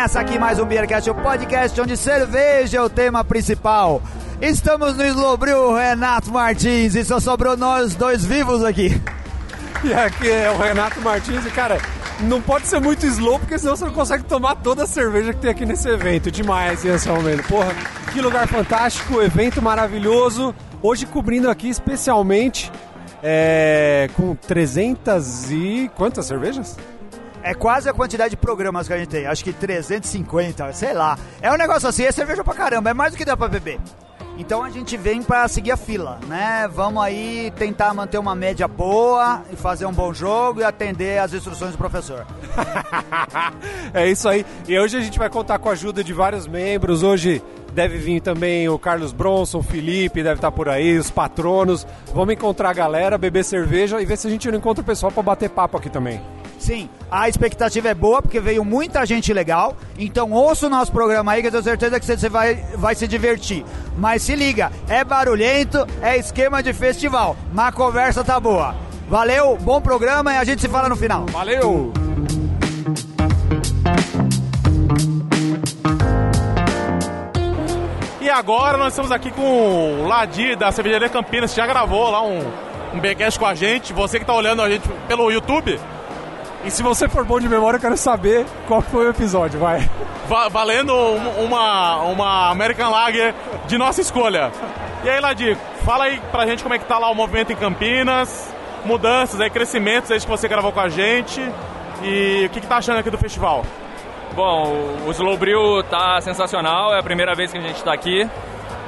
Começa aqui mais um Beercast, o podcast onde cerveja é o tema principal. Estamos no Slobril, Renato Martins, e só sobrou nós dois vivos aqui. E aqui é o Renato Martins, e cara, não pode ser muito slow, porque senão você não consegue tomar toda a cerveja que tem aqui nesse evento. Demais esse momento. Porra, que lugar fantástico, evento maravilhoso. Hoje cobrindo aqui especialmente é, com 300 e... quantas cervejas? É quase a quantidade de programas que a gente tem. Acho que 350, sei lá. É um negócio assim, é cerveja pra caramba, é mais do que dá pra beber. Então a gente vem para seguir a fila, né? Vamos aí tentar manter uma média boa e fazer um bom jogo e atender as instruções do professor. é isso aí. E hoje a gente vai contar com a ajuda de vários membros. Hoje deve vir também o Carlos Bronson, o Felipe, deve estar por aí, os patronos. Vamos encontrar a galera, beber cerveja e ver se a gente não encontra o pessoal para bater papo aqui também. Sim, a expectativa é boa porque veio muita gente legal. Então ouça o nosso programa aí que eu tenho certeza que você vai, vai se divertir. Mas se liga, é barulhento, é esquema de festival, mas a conversa tá boa. Valeu, bom programa e a gente se fala no final. Valeu! E agora nós estamos aqui com o Ladi da Cervejaria Campinas, que já gravou lá um, um com a gente. Você que está olhando a gente pelo YouTube, e se você for bom de memória, eu quero saber qual foi o episódio, vai. valendo uma, uma American Lager de nossa escolha. E aí, Ladi, fala aí pra gente como é que tá lá o movimento em Campinas, mudanças aí, crescimentos aí que você gravou com a gente e o que, que tá achando aqui do festival? Bom, o Slow Brew tá sensacional, é a primeira vez que a gente está aqui.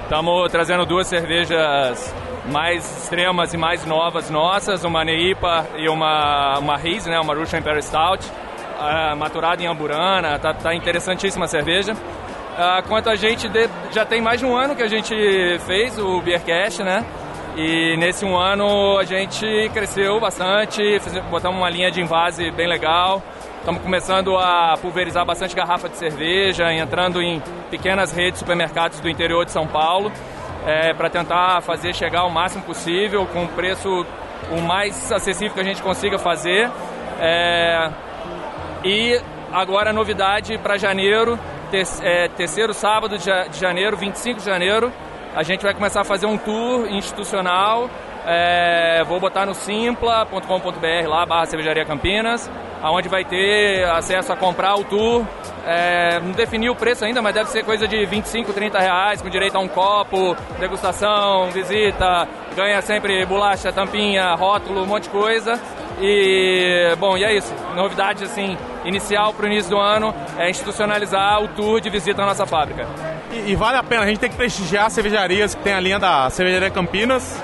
Estamos trazendo duas cervejas mais extremas e mais novas nossas, uma Neipa e uma, uma Haze, né, uma Russian Imperial Stout, uh, maturada em Amburana, tá, tá interessantíssima a cerveja. Uh, quanto a gente, de, já tem mais de um ano que a gente fez o Beercast, né? E nesse um ano a gente cresceu bastante, botamos uma linha de invase bem legal. Estamos começando a pulverizar bastante garrafa de cerveja, entrando em pequenas redes de supermercados do interior de São Paulo é, para tentar fazer chegar o máximo possível com o preço o mais acessível que a gente consiga fazer. É, e agora a novidade para janeiro, ter, é, terceiro sábado de janeiro, 25 de janeiro, a gente vai começar a fazer um tour institucional. É, vou botar no simpla.com.br lá, barra cervejaria Campinas, aonde vai ter acesso a comprar o tour é, não defini o preço ainda, mas deve ser coisa de 25, 30 reais, com direito a um copo, degustação, visita, ganha sempre bolacha, tampinha, rótulo, um monte de coisa. E, bom, e é isso. Novidade, assim, inicial para o início do ano é institucionalizar o tour de visita à nossa fábrica. E, e vale a pena, a gente tem que prestigiar as cervejarias que tem a linha da Cervejaria Campinas.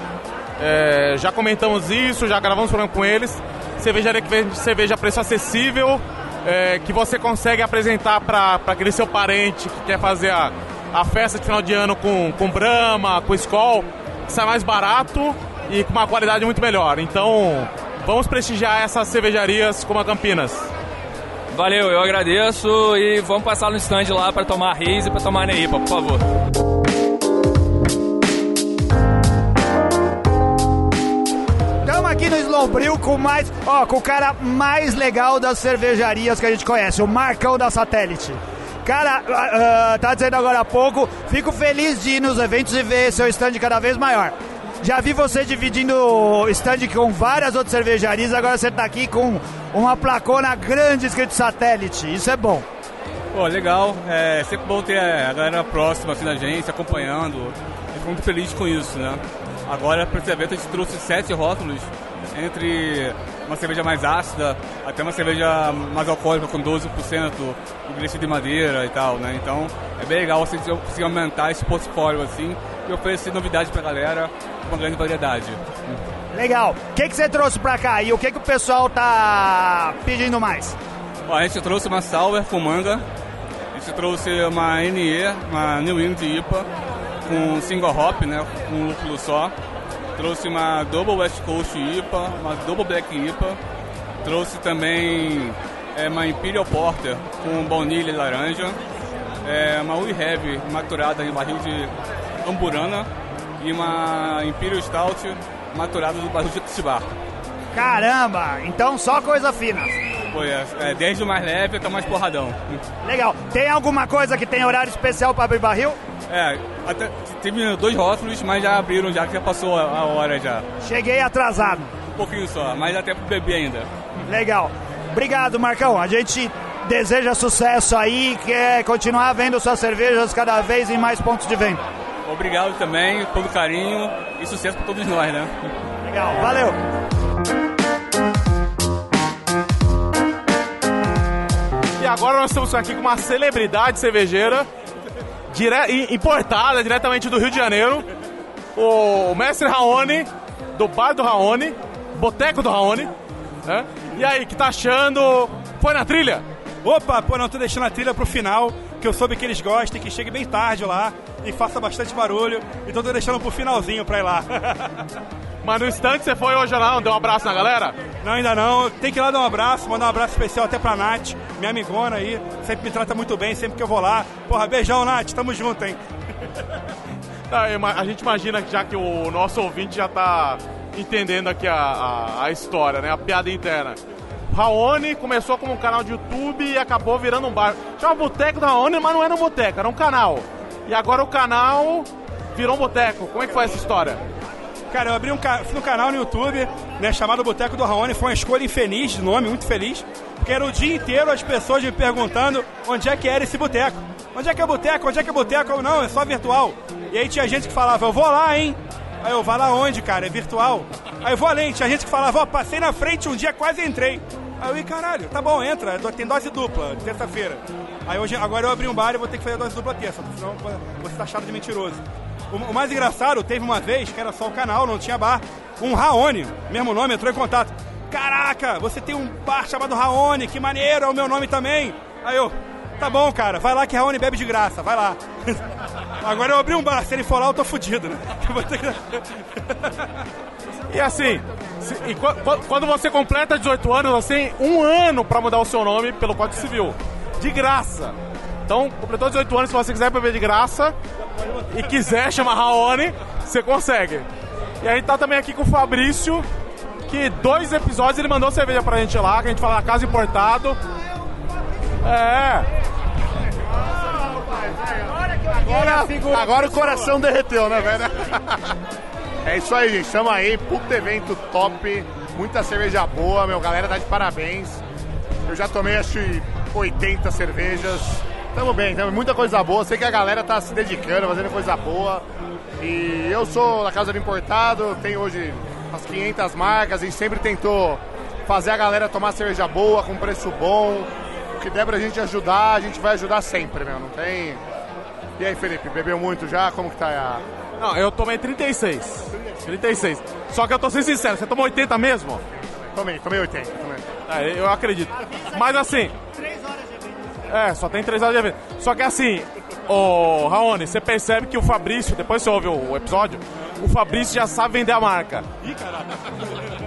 É, já comentamos isso, já gravamos programa com eles. Cervejaria que vende cerveja a preço acessível, é, que você consegue apresentar para aquele seu parente que quer fazer a, a festa de final de ano com, com Brahma, com Skol, que sai mais barato e com uma qualidade muito melhor. Então, vamos prestigiar essas cervejarias como a Campinas. Valeu, eu agradeço e vamos passar no stand lá para tomar Reis e para tomar Neipa, por favor. No Slowbril com mais, ó, com o cara mais legal das cervejarias que a gente conhece, o Marcão da Satélite. Cara, uh, tá dizendo agora há pouco, fico feliz de ir nos eventos e ver seu stand cada vez maior. Já vi você dividindo o stand com várias outras cervejarias, agora você tá aqui com uma placona grande escrito satélite. Isso é bom. Pô, legal. É sempre bom ter a galera próxima assim da gente, acompanhando. Fico muito feliz com isso, né? Agora, para esse evento, a gente trouxe sete rótulos entre uma cerveja mais ácida até uma cerveja mais alcoólica com 12% envelhecida de madeira e tal, né? Então é bem legal você conseguir aumentar esse portfólio assim e oferecer novidades pra galera com uma grande variedade. Legal. O que, que você trouxe pra cá e o que, que o pessoal tá pedindo mais? A gente trouxe uma Sour com manga, a gente trouxe uma NE, uma New England IPA, com single hop, né, com um lúpulo só. Trouxe uma Double West Coast IPA, uma Double Black IPA. Trouxe também é, uma Imperial Porter com baunilha e laranja. É, uma We Heavy maturada em barril de amburana. E uma Imperial Stout maturada no barril de Tibar. Caramba! Então só coisa fina. Foi, é, é, desde o mais leve até o mais porradão. Legal. Tem alguma coisa que tem horário especial para abrir barril? É, até, teve dois rótulos, mas já abriram já, que já passou a, a hora já. Cheguei atrasado. Um pouquinho só, mas até pro bebê ainda. Legal. Obrigado, Marcão. A gente deseja sucesso aí, quer continuar vendo suas cervejas cada vez em mais pontos de venda. Obrigado também pelo carinho e sucesso para todos nós, né? Legal, valeu. E agora nós estamos aqui com uma celebridade cervejeira dire... importada diretamente do Rio de Janeiro, o mestre Raoni, do bar do Raoni, boteco do Raoni. Né? E aí, que tá achando? Foi na trilha? Opa, pô, não tô deixando a trilha pro final, que eu soube que eles gostem, que chegue bem tarde lá e faça bastante barulho. Então tô deixando pro finalzinho pra ir lá. Mas no instante você foi hoje lá, não deu um abraço na galera? Não, ainda não. Tem que ir lá dar um abraço, mandar um abraço especial até pra Nath, minha amigona aí. Sempre me trata muito bem, sempre que eu vou lá. Porra, beijão, Nath, tamo junto, hein? a gente imagina que já que o nosso ouvinte já tá entendendo aqui a, a, a história, né? A piada interna. Raoni começou como um canal de YouTube e acabou virando um bar. Tinha um boteco da Raoni, mas não era um boteco, era um canal. E agora o canal virou um boteco. Como é que foi essa história? Cara, eu abri um, um canal no YouTube, né, chamado Boteco do Raoni, foi uma escolha infeliz de nome, muito feliz, porque era o dia inteiro as pessoas me perguntando onde é que era esse boteco. Onde é que é boteco? Onde é que é boteco? Eu, não, é só virtual. E aí tinha gente que falava, eu vou lá, hein? Aí eu, vai lá onde, cara? É virtual. Aí eu vou além, tinha gente que falava, ó, passei na frente um dia, quase entrei. Aí eu, ia caralho, tá bom, entra, tem dose dupla, terça-feira. Aí hoje, agora eu abri um bar e vou ter que fazer dose dupla terça, senão você tá achado de mentiroso. O, mais engraçado, teve uma vez, que era só o canal, não tinha bar, um Raoni, mesmo nome, entrou em contato. Caraca, você tem um bar chamado Raoni, que maneiro, é o meu nome também. Aí eu, tá bom, cara, vai lá que Raoni bebe de graça, vai lá. Agora eu abri um bar, se ele for lá eu tô fudido, né? E assim, se, e quando você completa 18 anos, você tem um ano para mudar o seu nome pelo Código Civil. De graça. Então, completou 18 anos, se você quiser beber de graça e quiser chamar Raoni, você consegue. E a gente tá também aqui com o Fabrício, que dois episódios ele mandou cerveja pra gente lá, que a gente fala na casa importado. É. Agora, agora o coração derreteu, né, velho? É isso aí, gente. Chama aí, puto evento top, muita cerveja boa, meu galera tá de parabéns. Eu já tomei acho 80 cervejas. Tamo bem, tamo muita coisa boa. Sei que a galera tá se dedicando, fazendo coisa boa. E eu sou da Casa do Importado, tenho hoje as 500 marcas e sempre tentou fazer a galera tomar cerveja boa, com preço bom. O que der pra gente ajudar, a gente vai ajudar sempre, meu. Não tem. E aí, Felipe, bebeu muito já? Como que tá a. Não, eu tomei 36. 36. Só que eu tô sendo sincero, você tomou 80 mesmo? Tomei, tomei 80. Tomei. É, eu acredito. Mas assim. É, só tem 3 horas de evento. Só que assim, ô Raoni, você percebe que o Fabrício, depois você ouve o episódio, o Fabrício já sabe vender a marca. Ih, caralho.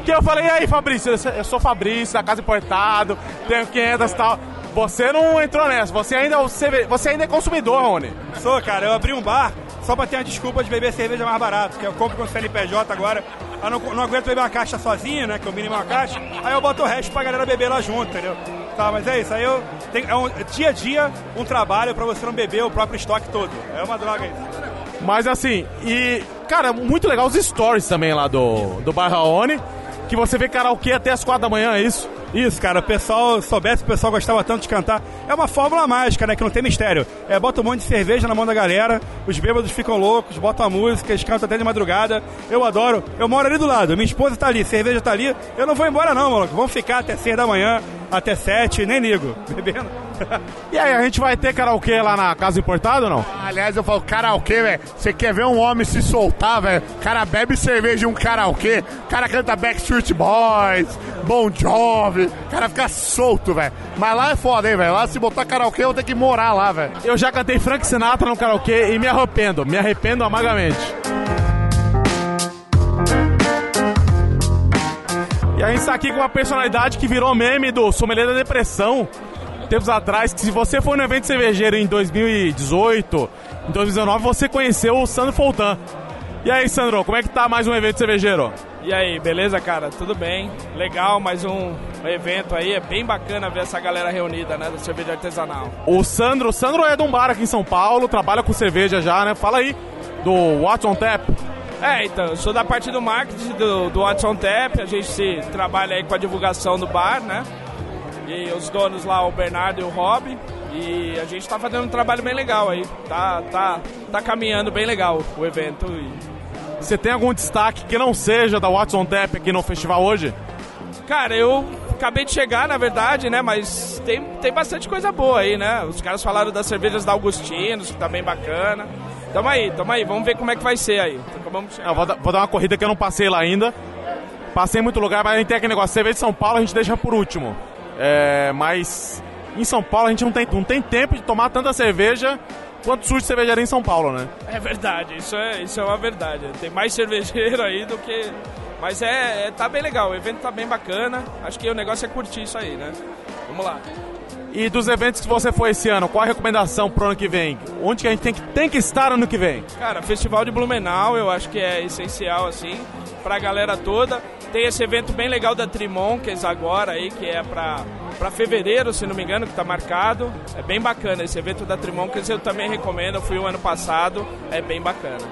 Que eu falei, e aí, Fabrício? Eu sou Fabrício, da Casa Importado, tenho 500 e tal. Você não entrou nessa, você ainda, você, você ainda é consumidor, Rony. Sou, cara, eu abri um bar só pra ter uma desculpa de beber cerveja mais barato, que eu compro com o CNPJ agora. Eu não, não aguento beber uma caixa sozinho, né? Que o mínimo é uma caixa. Aí eu boto o resto pra galera beber lá junto, entendeu? Tá, mas é isso. Aí eu. É um dia a dia um trabalho pra você não beber o próprio estoque todo. É uma droga isso. Mas assim, e. Cara, muito legal os stories também lá do, do Bar Raoni. Que você vê karaokê até as quatro da manhã, é isso? Isso, cara, o pessoal soubesse o pessoal gostava tanto de cantar. É uma fórmula mágica, né? Que não tem mistério. É, bota um monte de cerveja na mão da galera, os bêbados ficam loucos, botam a música, eles cantam até de madrugada. Eu adoro. Eu moro ali do lado, minha esposa tá ali, cerveja tá ali. Eu não vou embora, não, maluco. Vamos ficar até seis da manhã, até sete, nem ligo. Bebendo. e aí, a gente vai ter karaokê lá na Casa Importada ou não? Aliás, eu falo, karaokê, velho. Você quer ver um homem se soltar, velho? O cara bebe cerveja em um karaokê, o cara canta Backstreet Boys, Bon Jovi, o cara fica solto, velho. Mas lá é foda, hein, velho? Lá se botar karaokê, eu vou ter que morar lá, velho. Eu já cantei Frank Sinatra no karaokê e me arrependo, me arrependo amargamente. E a gente está aqui com uma personalidade que virou meme do Sommelier da Depressão, tempos atrás, que se você for no evento cervejeiro em 2018, em 2019, você conheceu o Sandro Foltan. E aí, Sandro, como é que tá mais um evento cervejeiro? E aí, beleza, cara? Tudo bem? Legal, mais um evento aí. É bem bacana ver essa galera reunida, né, da cerveja artesanal. O Sandro, o Sandro é de um bar aqui em São Paulo, trabalha com cerveja já, né? Fala aí do Watson Tap. É, então, eu sou da parte do marketing do, do Watson Tap, a gente se trabalha aí com a divulgação do bar, né? E os donos lá, o Bernardo e o Rob, e a gente tá fazendo um trabalho bem legal aí. Tá, tá, tá caminhando bem legal o evento e você tem algum destaque que não seja da Watson Tap aqui no festival hoje? Cara, eu acabei de chegar, na verdade, né? Mas tem, tem bastante coisa boa aí, né? Os caras falaram das cervejas da Augustinos, que tá bem bacana. Tamo aí, tamo aí, vamos ver como é que vai ser aí. Eu vou, vou, dar uma corrida que eu não passei lá ainda. Passei em muito lugar, mas a gente tem aquele negócio, cerveja de São Paulo a gente deixa por último. É, mas em São Paulo a gente não tem, não tem tempo de tomar tanta cerveja quanto surge cervejaria em São Paulo, né? É verdade, isso é, isso é uma verdade. Tem mais cervejeiro aí do que. Mas é, é tá bem legal, o evento tá bem bacana. Acho que o negócio é curtir isso aí, né? Vamos lá. E dos eventos que você foi esse ano, qual a recomendação pro ano que vem? Onde que a gente tem que, tem que estar ano que vem? Cara, Festival de Blumenau eu acho que é essencial, assim, pra galera toda. Tem esse evento bem legal da Trimonkes agora aí, que é pra, pra fevereiro, se não me engano, que tá marcado. É bem bacana esse evento da Trimonkes, eu também recomendo, eu fui o ano passado, é bem bacana.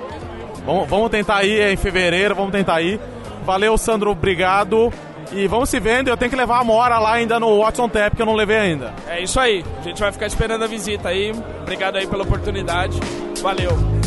Vamos, vamos tentar ir em fevereiro, vamos tentar ir. Valeu, Sandro, obrigado. E vamos se vendo, eu tenho que levar a Mora lá ainda no Watson Tap, que eu não levei ainda. É isso aí, a gente vai ficar esperando a visita aí. Obrigado aí pela oportunidade. Valeu.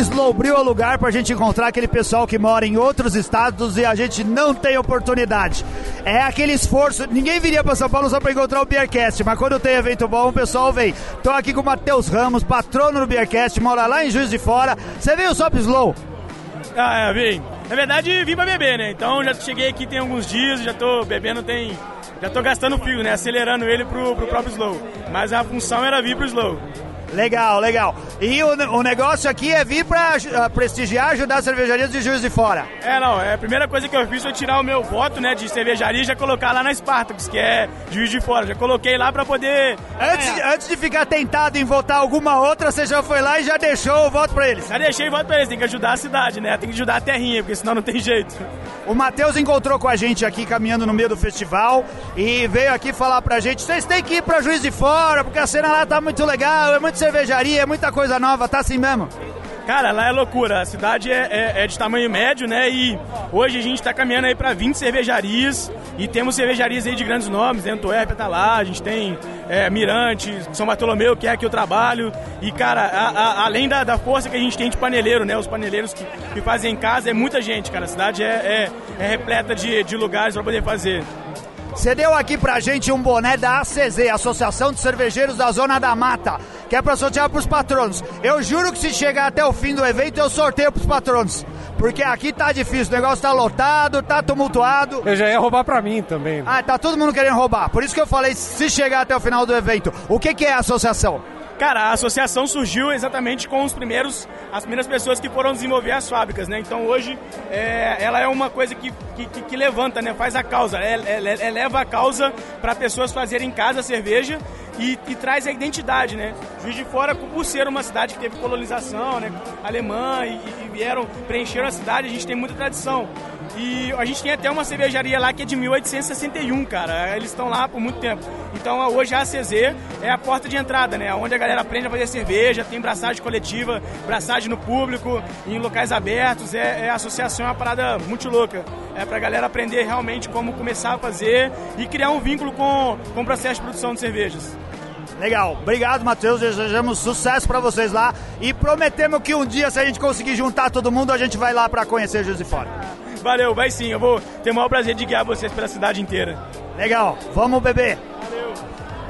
Slowbril é o lugar pra gente encontrar aquele pessoal que mora em outros estados e a gente não tem oportunidade. É aquele esforço. Ninguém viria pra São Paulo só pra encontrar o Beercast, mas quando tem evento bom, o pessoal vem. Tô aqui com o Matheus Ramos, patrono do Beercast, mora lá em Juiz de Fora. Você veio só pro Slow? Ah, é, vim. Na verdade, vim pra beber, né? Então já cheguei aqui tem alguns dias, já tô bebendo tem. Já tô gastando fio, né? Acelerando ele pro, pro próprio Slow. Mas a função era vir pro Slow. Legal, legal. E o, o negócio aqui é vir para uh, ah, prestigiar, ajudar as cervejarias de Juiz de Fora. É, não, é, a primeira coisa que eu fiz foi tirar o meu voto, né, de cervejaria e já colocar lá na Spartacus, que é Juiz de Fora. Já coloquei lá para poder... Antes, antes de ficar tentado em votar alguma outra, você já foi lá e já deixou o voto para eles? Já deixei o voto para eles, tem que ajudar a cidade, né, tem que ajudar a terrinha, porque senão não tem jeito. O Matheus encontrou com a gente aqui caminhando no meio do festival e veio aqui falar pra gente, vocês têm que ir pra Juiz de Fora, porque a cena lá tá muito legal, é muito cervejaria, é muita coisa nova, tá assim mesmo? Cara, lá é loucura. A cidade é, é, é de tamanho médio, né? E hoje a gente está caminhando aí para 20 cervejarias e temos cervejarias aí de grandes nomes. Né? Antuérpia tá lá, a gente tem é, Mirante, São Bartolomeu, que é aqui o trabalho. E, cara, a, a, além da, da, força que a gente tem de paneleiro, né? Os paneleiros que, que fazem em casa, é muita gente, cara. A cidade é, é, é repleta de, de lugares para poder fazer. Você deu aqui pra gente um boné da ACZ, Associação de Cervejeiros da Zona da Mata, que é pra sortear pros patronos. Eu juro que se chegar até o fim do evento, eu sorteio pros patronos. Porque aqui tá difícil, o negócio tá lotado, tá tumultuado. Eu já ia roubar pra mim também. Ah, tá todo mundo querendo roubar. Por isso que eu falei, se chegar até o final do evento. O que, que é a associação? Cara, a associação surgiu exatamente com os primeiros, as primeiras pessoas que foram desenvolver as fábricas, né? Então hoje é, ela é uma coisa que, que, que, levanta, né? Faz a causa, eleva a causa para pessoas fazerem em casa cerveja e, e, traz a identidade, né? Juiz de Fora, por ser uma cidade que teve colonização, né? Alemã e, e vieram, preencheram a cidade, a gente tem muita tradição. E a gente tem até uma cervejaria lá que é de 1861, cara. Eles estão lá por muito tempo. Então hoje a ACZ é a porta de entrada, né? Onde a galera aprende a fazer cerveja, tem braçagem coletiva, braçagem no público, em locais abertos. É, é a associação é uma parada muito louca. É pra galera aprender realmente como começar a fazer e criar um vínculo com, com o processo de produção de cervejas. Legal. Obrigado, Matheus. Desejamos sucesso para vocês lá. E prometemos que um dia, se a gente conseguir juntar todo mundo, a gente vai lá para conhecer Juiz de Fora. Valeu, vai sim. Eu vou ter o maior prazer de guiar vocês pela cidade inteira. Legal. Vamos beber. Valeu.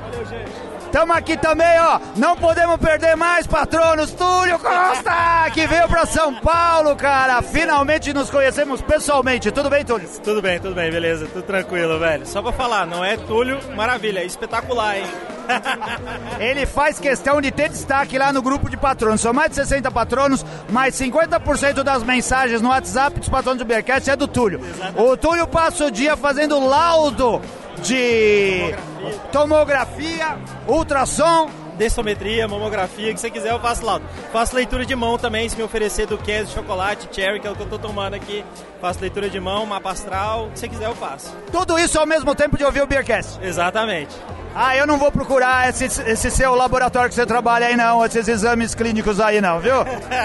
Valeu, gente. Tamo aqui também, ó. Não podemos perder mais, patronos. Túlio Costa, que veio pra São Paulo, cara. Finalmente nos conhecemos pessoalmente. Tudo bem, Túlio? Tudo bem, tudo bem, beleza. Tudo tranquilo, velho. Só pra falar, não é Túlio, maravilha. É espetacular, hein? Ele faz questão de ter destaque lá no grupo de patronos. São mais de 60 patronos, mais 50% das mensagens no WhatsApp dos patronos do Beercast é do Túlio. O Túlio passa o dia fazendo laudo de tomografia, ultrassom, Dessometria, mamografia, o que você quiser eu faço lá. Faço leitura de mão também, se me oferecer do queso, chocolate, cherry, que é o que eu tô tomando aqui. Faço leitura de mão, mapa astral, o que você quiser eu faço. Tudo isso ao mesmo tempo de ouvir o Beercast. Exatamente. Ah, eu não vou procurar esse, esse seu laboratório que você trabalha aí não, esses exames clínicos aí não, viu?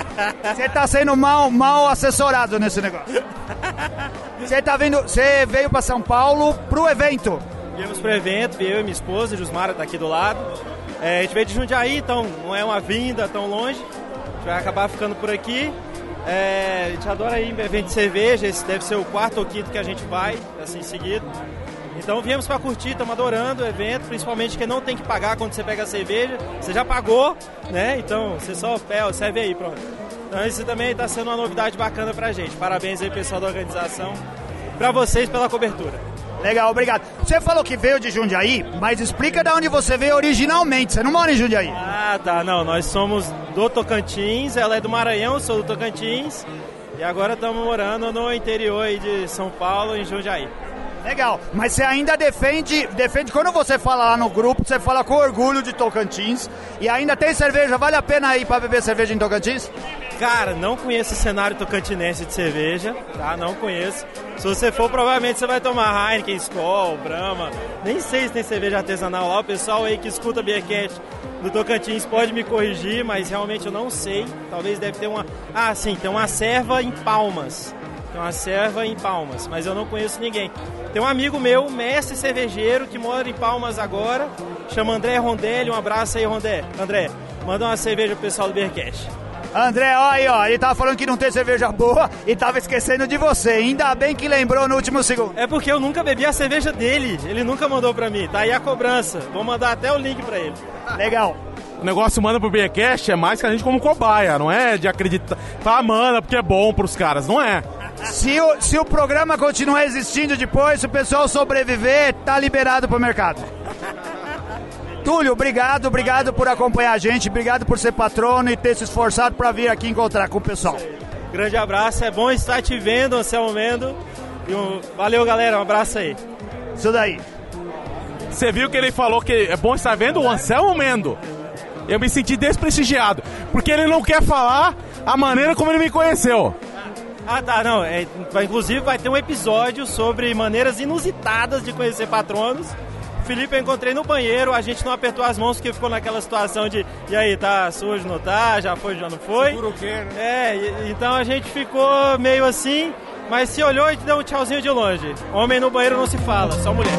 Você tá sendo mal, mal assessorado nesse negócio. Você tá vindo, você veio para São Paulo pro evento. Viemos pro evento, eu e minha esposa, Jusmara tá aqui do lado. É, a gente veio de Jundiaí, então não é uma vinda tão longe. A gente vai acabar ficando por aqui. É, a gente adora ir em evento de cerveja, esse deve ser o quarto ou quinto que a gente vai, assim, seguido. Então viemos para curtir, estamos adorando o evento, principalmente que não tem que pagar quando você pega a cerveja. Você já pagou, né? Então você só pega, serve aí, pronto. Então isso também está sendo uma novidade bacana pra gente. Parabéns aí pessoal da organização, para vocês pela cobertura. Legal, obrigado. Você falou que veio de Jundiaí, mas explica de onde você veio originalmente. Você não mora em Jundiaí. Ah, tá. Não, nós somos do Tocantins, ela é do Maranhão, sou do Tocantins. E agora estamos morando no interior de São Paulo, em Jundiaí. Legal, mas você ainda defende, defende quando você fala lá no grupo, você fala com orgulho de Tocantins e ainda tem cerveja, vale a pena ir para beber cerveja em Tocantins? Cara, não conheço o cenário tocantinense de cerveja, tá? Não conheço. Se você for, provavelmente você vai tomar Heineken, Skol, Brahma. Nem sei se tem cerveja artesanal lá. O pessoal aí que escuta Beercast do Tocantins pode me corrigir, mas realmente eu não sei. Talvez deve ter uma... Ah, sim, tem uma serva em Palmas. Tem uma serva em Palmas, mas eu não conheço ninguém. Tem um amigo meu, mestre cervejeiro, que mora em Palmas agora, chama André Rondelli. Um abraço aí, Rondé. André, manda uma cerveja pro pessoal do Beercast. André, ó aí, ó, ele tava falando que não tem cerveja boa e tava esquecendo de você. Ainda bem que lembrou no último segundo. É porque eu nunca bebi a cerveja dele. Ele nunca mandou pra mim. Tá aí a cobrança. Vou mandar até o link pra ele. Legal. O negócio manda pro Beercast é mais que a gente como cobaia, não é de acreditar. Fala, manda porque é bom pros caras, não é. Se o, se o programa continuar existindo depois, se o pessoal sobreviver, tá liberado pro mercado. Túlio, obrigado, obrigado por acompanhar a gente, obrigado por ser patrono e ter se esforçado para vir aqui encontrar com o pessoal. Grande abraço, é bom estar te vendo, Anselmo Mendo. E um... Valeu, galera, um abraço aí. Isso daí. Você viu que ele falou que é bom estar vendo o Anselmo Mendo. Eu me senti desprestigiado, porque ele não quer falar a maneira como ele me conheceu. Ah, tá, não. É, inclusive vai ter um episódio sobre maneiras inusitadas de conhecer patronos. Felipe eu encontrei no banheiro, a gente não apertou as mãos porque ficou naquela situação de e aí, tá sujo, não tá? Já foi, já não foi? Segura o quê, né? É, e, então a gente ficou meio assim, mas se olhou e deu um tchauzinho de longe. Homem no banheiro não se fala, só mulher.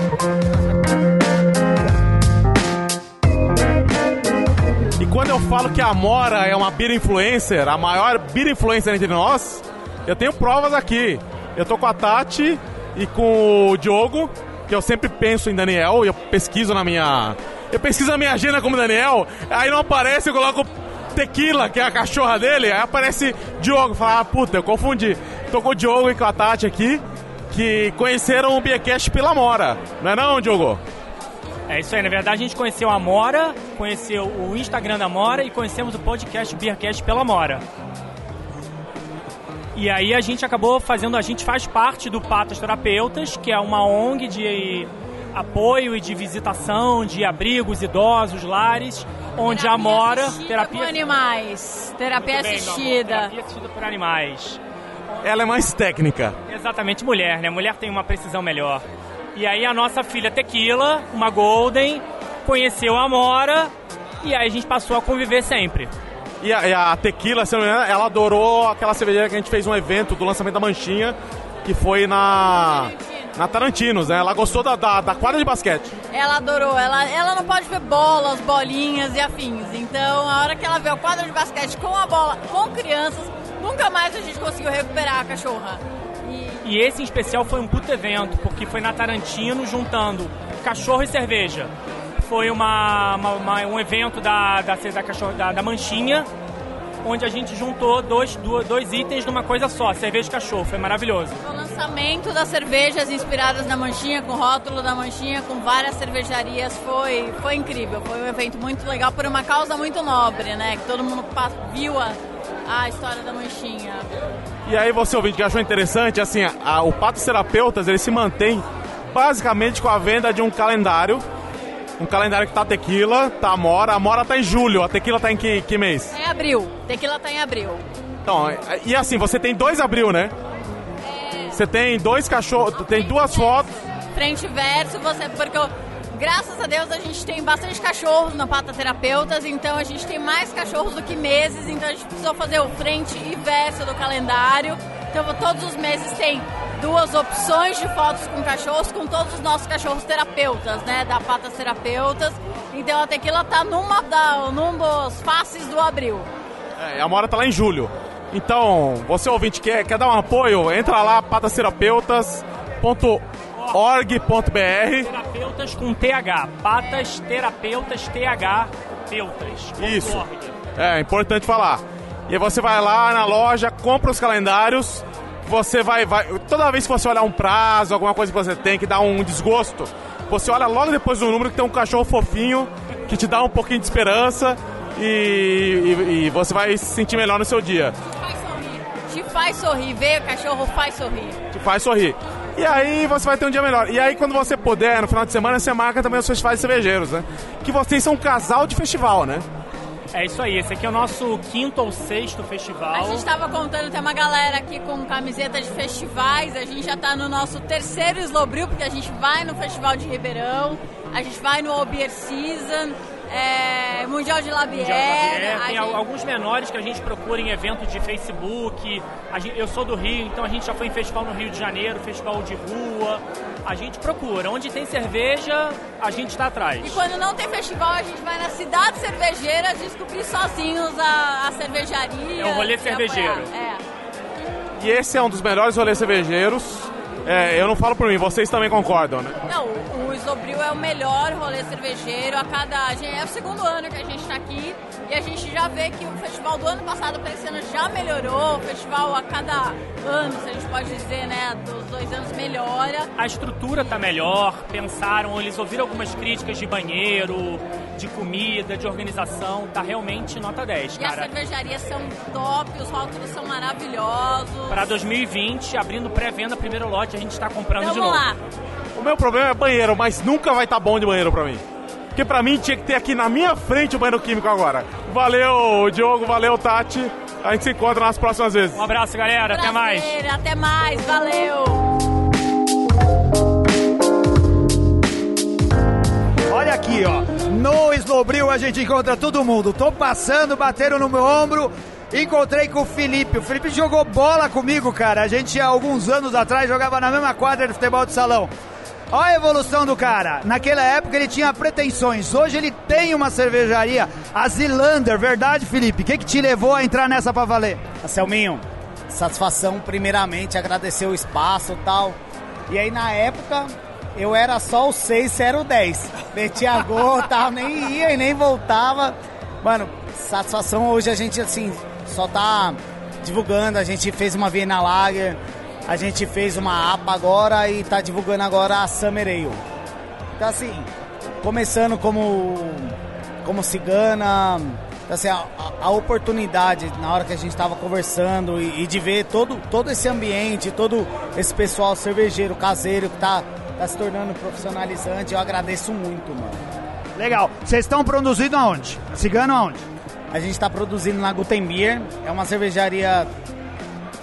E quando eu falo que a Amora é uma beer influencer, a maior beer influencer entre nós, eu tenho provas aqui. Eu tô com a Tati e com o Diogo, que eu sempre penso em Daniel, e eu pesquiso na minha. Eu pesquiso na minha agenda como Daniel, aí não aparece, eu coloco Tequila, que é a cachorra dele, aí aparece Diogo, fala, ah, puta, eu confundi. Tô com o Diogo e com a Tati aqui, que conheceram o Beercast pela Mora, não é não, Diogo? É isso aí, na verdade a gente conheceu a Mora, conheceu o Instagram da Mora e conhecemos o podcast Beercast pela Mora. E aí a gente acabou fazendo, a gente faz parte do Patas Terapeutas, que é uma ONG de apoio e de visitação de abrigos, idosos, lares, onde terapia a Mora... Assistida com animais. Terapia bem, assistida. Não, terapia assistida por animais. Ela é mais técnica. Exatamente, mulher, né? Mulher tem uma precisão melhor. E aí a nossa filha Tequila, uma Golden, conheceu a Mora e aí a gente passou a conviver sempre. E a, e a Tequila, se não me engano, ela adorou aquela cervejaria que a gente fez um evento do lançamento da Manchinha, que foi na, na Tarantinos, né? Ela gostou da, da, da quadra de basquete. Ela adorou. Ela, ela não pode ver bolas, bolinhas e afins. Então, a hora que ela vê o quadro de basquete com a bola, com crianças, nunca mais a gente conseguiu recuperar a cachorra. E esse em especial foi um puto evento, porque foi na Tarantino juntando cachorro e cerveja. Foi uma, uma- uma- um evento da, da, da, cachorro, da, da Manchinha, onde a gente juntou dois, dois, dois itens numa coisa só, cerveja e cachorro. Foi maravilhoso. O lançamento das cervejas inspiradas na Manchinha, com rótulo da Manchinha, com várias cervejarias, foi, foi incrível. Foi um evento muito legal, por uma causa muito nobre, né? Que todo mundo viu a, a história da Manchinha. E aí você ouvinte que achou interessante, assim, a- o Patos Terapeutas, ele se mantém basicamente com a venda de um calendário. Um calendário que tá tequila, tá amora. A amora tá em julho, a tequila tá em que, que mês? É abril. Tequila tá em abril. Então, e assim, você tem dois abril, né? Você tem dois cachorros, tem duas fotos. Frente e verso, você. Porque eu- graças a Deus a gente tem bastante cachorros na Pata Terapeutas, então a gente tem mais cachorros do que meses, então a gente precisou fazer o frente e verso do calendário. Então todos os meses tem duas opções de fotos com cachorros, com todos os nossos cachorros terapeutas, né? Da Patas Terapeutas. Então a tequila tá numa da, num dos faces do abril. É, a amora tá lá em julho. Então, você ouvinte quer, quer dar um apoio, entra lá, patasterapeutas.org.br. Terapeutas com TH. Patas Terapeutas TH. Peutas. Isso. É, importante falar. E aí você vai lá na loja, compra os calendários, você vai, vai. Toda vez que você olhar um prazo, alguma coisa que você tem que dá um desgosto, você olha logo depois do número que tem um cachorro fofinho que te dá um pouquinho de esperança e, e- e você vai se sentir melhor no seu dia. Te faz sorrir, ver o cachorro faz sorrir. Te faz sorrir. E aí você vai ter um dia melhor. E aí quando você puder, no final de semana, você marca também os festivais cervejeiros, né? Que vocês são um casal de festival, né? É isso aí, esse aqui é o nosso quinto ou sexto festival. A gente estava contando, tem uma galera aqui com camiseta de festivais. A gente já está no nosso terceiro Slowbril, porque a gente vai no Festival de Ribeirão, a gente vai no All Season, é, Mundial de Labier. É, tem gente- al- alguns menores que a gente procura em evento de Facebook. A gente- eu sou do Rio, então a gente já foi em festival no Rio de Janeiro, festival de rua. A gente procura. Onde tem cerveja, a gente está atrás. E quando não tem festival, a gente vai nas cidades cervejeiras descobrir sozinhos a, a cervejaria. É o rolê cervejeiro. É. E esse é um dos melhores rolês cervejeiros. É, eu não falo por mim, vocês também concordam, né? Não, o Slobril é o melhor rolê cervejeiro. A cada. É o segundo ano que a gente está aqui e a gente já vê que o festival do ano passado para esse ano já melhorou. O festival a cada ano, se a gente pode dizer, né, dos dois anos melhora. A estrutura tá melhor, pensaram, eles ouviram algumas críticas de banheiro, de comida, de organização, tá realmente nota 10, E as cara. cervejarias são top, os rótulos são maravilhosos. Para 2020, abrindo pré-venda primeiro lote, a gente tá comprando Então de vamos novo. lá. O meu problema é banheiro, mas nunca vai estar bom de banheiro pra mim. Porque pra mim tinha que ter aqui na minha frente o banheiro químico agora. Valeu, Diogo, valeu, Tati. A gente se encontra nas próximas vezes. Um abraço, galera. Até mais. Prazer, Até mais, valeu. Olha aqui, ó. No Slowbril a gente encontra todo mundo. Tô passando, bateram no meu ombro. Encontrei com o Felipe. O Felipe jogou bola comigo, cara. A gente, há alguns anos atrás, jogava na mesma quadra de futebol de salão. Olha a evolução do cara. Naquela época ele tinha pretensões. Hoje ele tem uma cervejaria, a Zilander. Verdade, Felipe? O que, que te levou a entrar nessa pra valer? Anselminho, satisfação primeiramente, agradecer o espaço e tal. E aí na época eu era só o 6, você era o 10. Metia gol, tal, nem ia e nem voltava. Mano, satisfação hoje a gente assim, só tá divulgando, a gente fez uma Viena Lager, a gente fez uma APA agora e tá divulgando agora a Summer Ale. Então assim, começando como como cigana, assim, a, a- oportunidade na hora que a gente estava conversando e, e de ver todo, todo esse ambiente, todo esse pessoal cervejeiro, caseiro que tá, tá se tornando profissionalizante, eu agradeço muito, mano. Legal. Vocês estão produzindo aonde? Cigano aonde? A gente está produzindo na Gutenbier, é uma cervejaria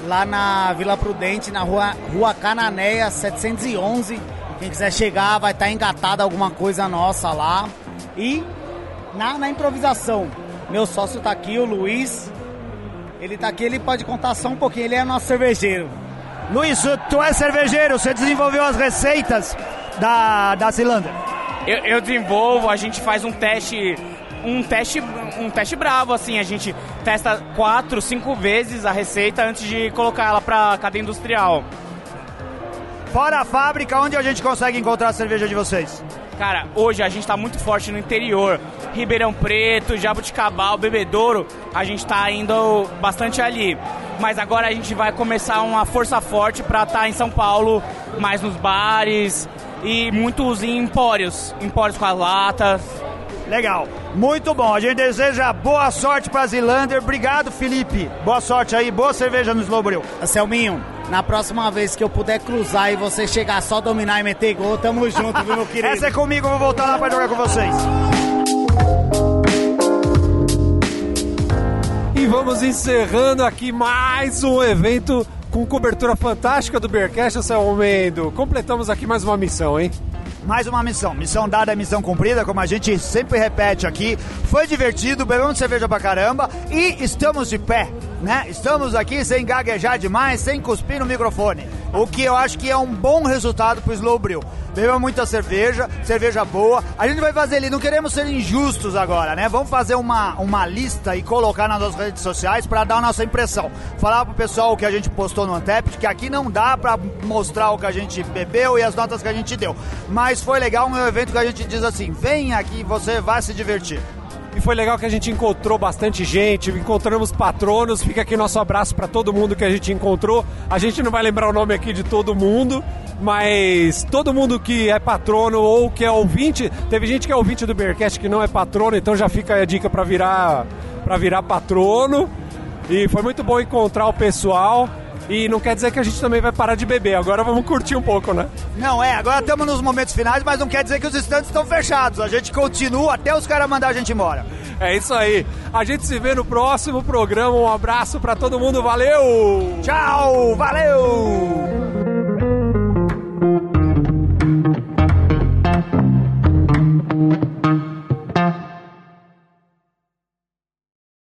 lá na Vila Prudente, na rua, rua Cananéia 711. Quem quiser chegar vai estar engatada alguma coisa nossa lá. E na, na improvisação, meu sócio tá aqui, o Luiz. Ele tá aqui, ele pode contar só um pouquinho, ele é nosso cervejeiro. Luiz, tu é cervejeiro, você desenvolveu as receitas da, da Zilander. Eu, eu desenvolvo, a gente faz um teste, um teste, um teste bravo, assim, a gente testa quatro, cinco vezes a receita antes de colocar ela pra cadeia industrial. Fora a fábrica, onde a gente consegue encontrar a cerveja de vocês? Cara, hoje a gente tá muito forte no interior. Ribeirão Preto, Jabuticabal, Bebedouro, a gente tá indo bastante ali. Mas agora a gente vai começar uma força forte pra estar em São Paulo, mais nos bares e muitos em empórios, empórios com as latas. Legal, muito bom. A gente deseja boa sorte para Zilander. Obrigado, Felipe. Boa sorte aí, boa cerveja no Slowbril. Anselminho, Na próxima vez que eu puder cruzar e você chegar só dominar e meter gol, tamo junto, viu, meu querido? Essa é comigo, vou voltar lá pra jogar com vocês. E vamos encerrando aqui mais um evento com cobertura fantástica do Bearcast, seu Almeida. Completamos aqui mais uma missão, hein? Mais uma missão. Missão dada, missão cumprida, como a gente sempre repete aqui. Foi divertido, bebemos cerveja pra caramba e estamos de pé, né? Estamos aqui sem gaguejar demais, sem cuspir no microfone. O que eu acho que é um bom resultado pro Slow. Bebemos muita cerveja, cerveja boa. A gente vai fazer ali, não queremos ser injustos agora, né? Vamos fazer uma, uma lista e colocar nas nossas redes sociais para dar a nossa impressão. Falar pro pessoal o que a gente postou no Antep, que aqui não dá para mostrar o que a gente bebeu e as notas que a gente deu. Mas foi legal um evento que a gente diz assim: vem aqui, você vai se divertir. E foi legal que a gente encontrou bastante gente, encontramos patronos. Fica aqui nosso abraço para todo mundo que a gente encontrou. A gente não vai lembrar o nome aqui de todo mundo, mas todo mundo que é patrono ou que é ouvinte, teve gente que é ouvinte do Bearcast que não é patrono, então já fica a dica para virar para virar patrono. E foi muito bom encontrar o pessoal. E não quer dizer que a gente também vai parar de beber. Agora vamos curtir um pouco, né? Não, é, agora estamos nos momentos finais, mas não quer dizer que os estantes estão fechados. A gente continua até os caras mandar a gente embora. É isso aí. A gente se vê no próximo programa. Um abraço para todo mundo. Valeu! Tchau! Valeu!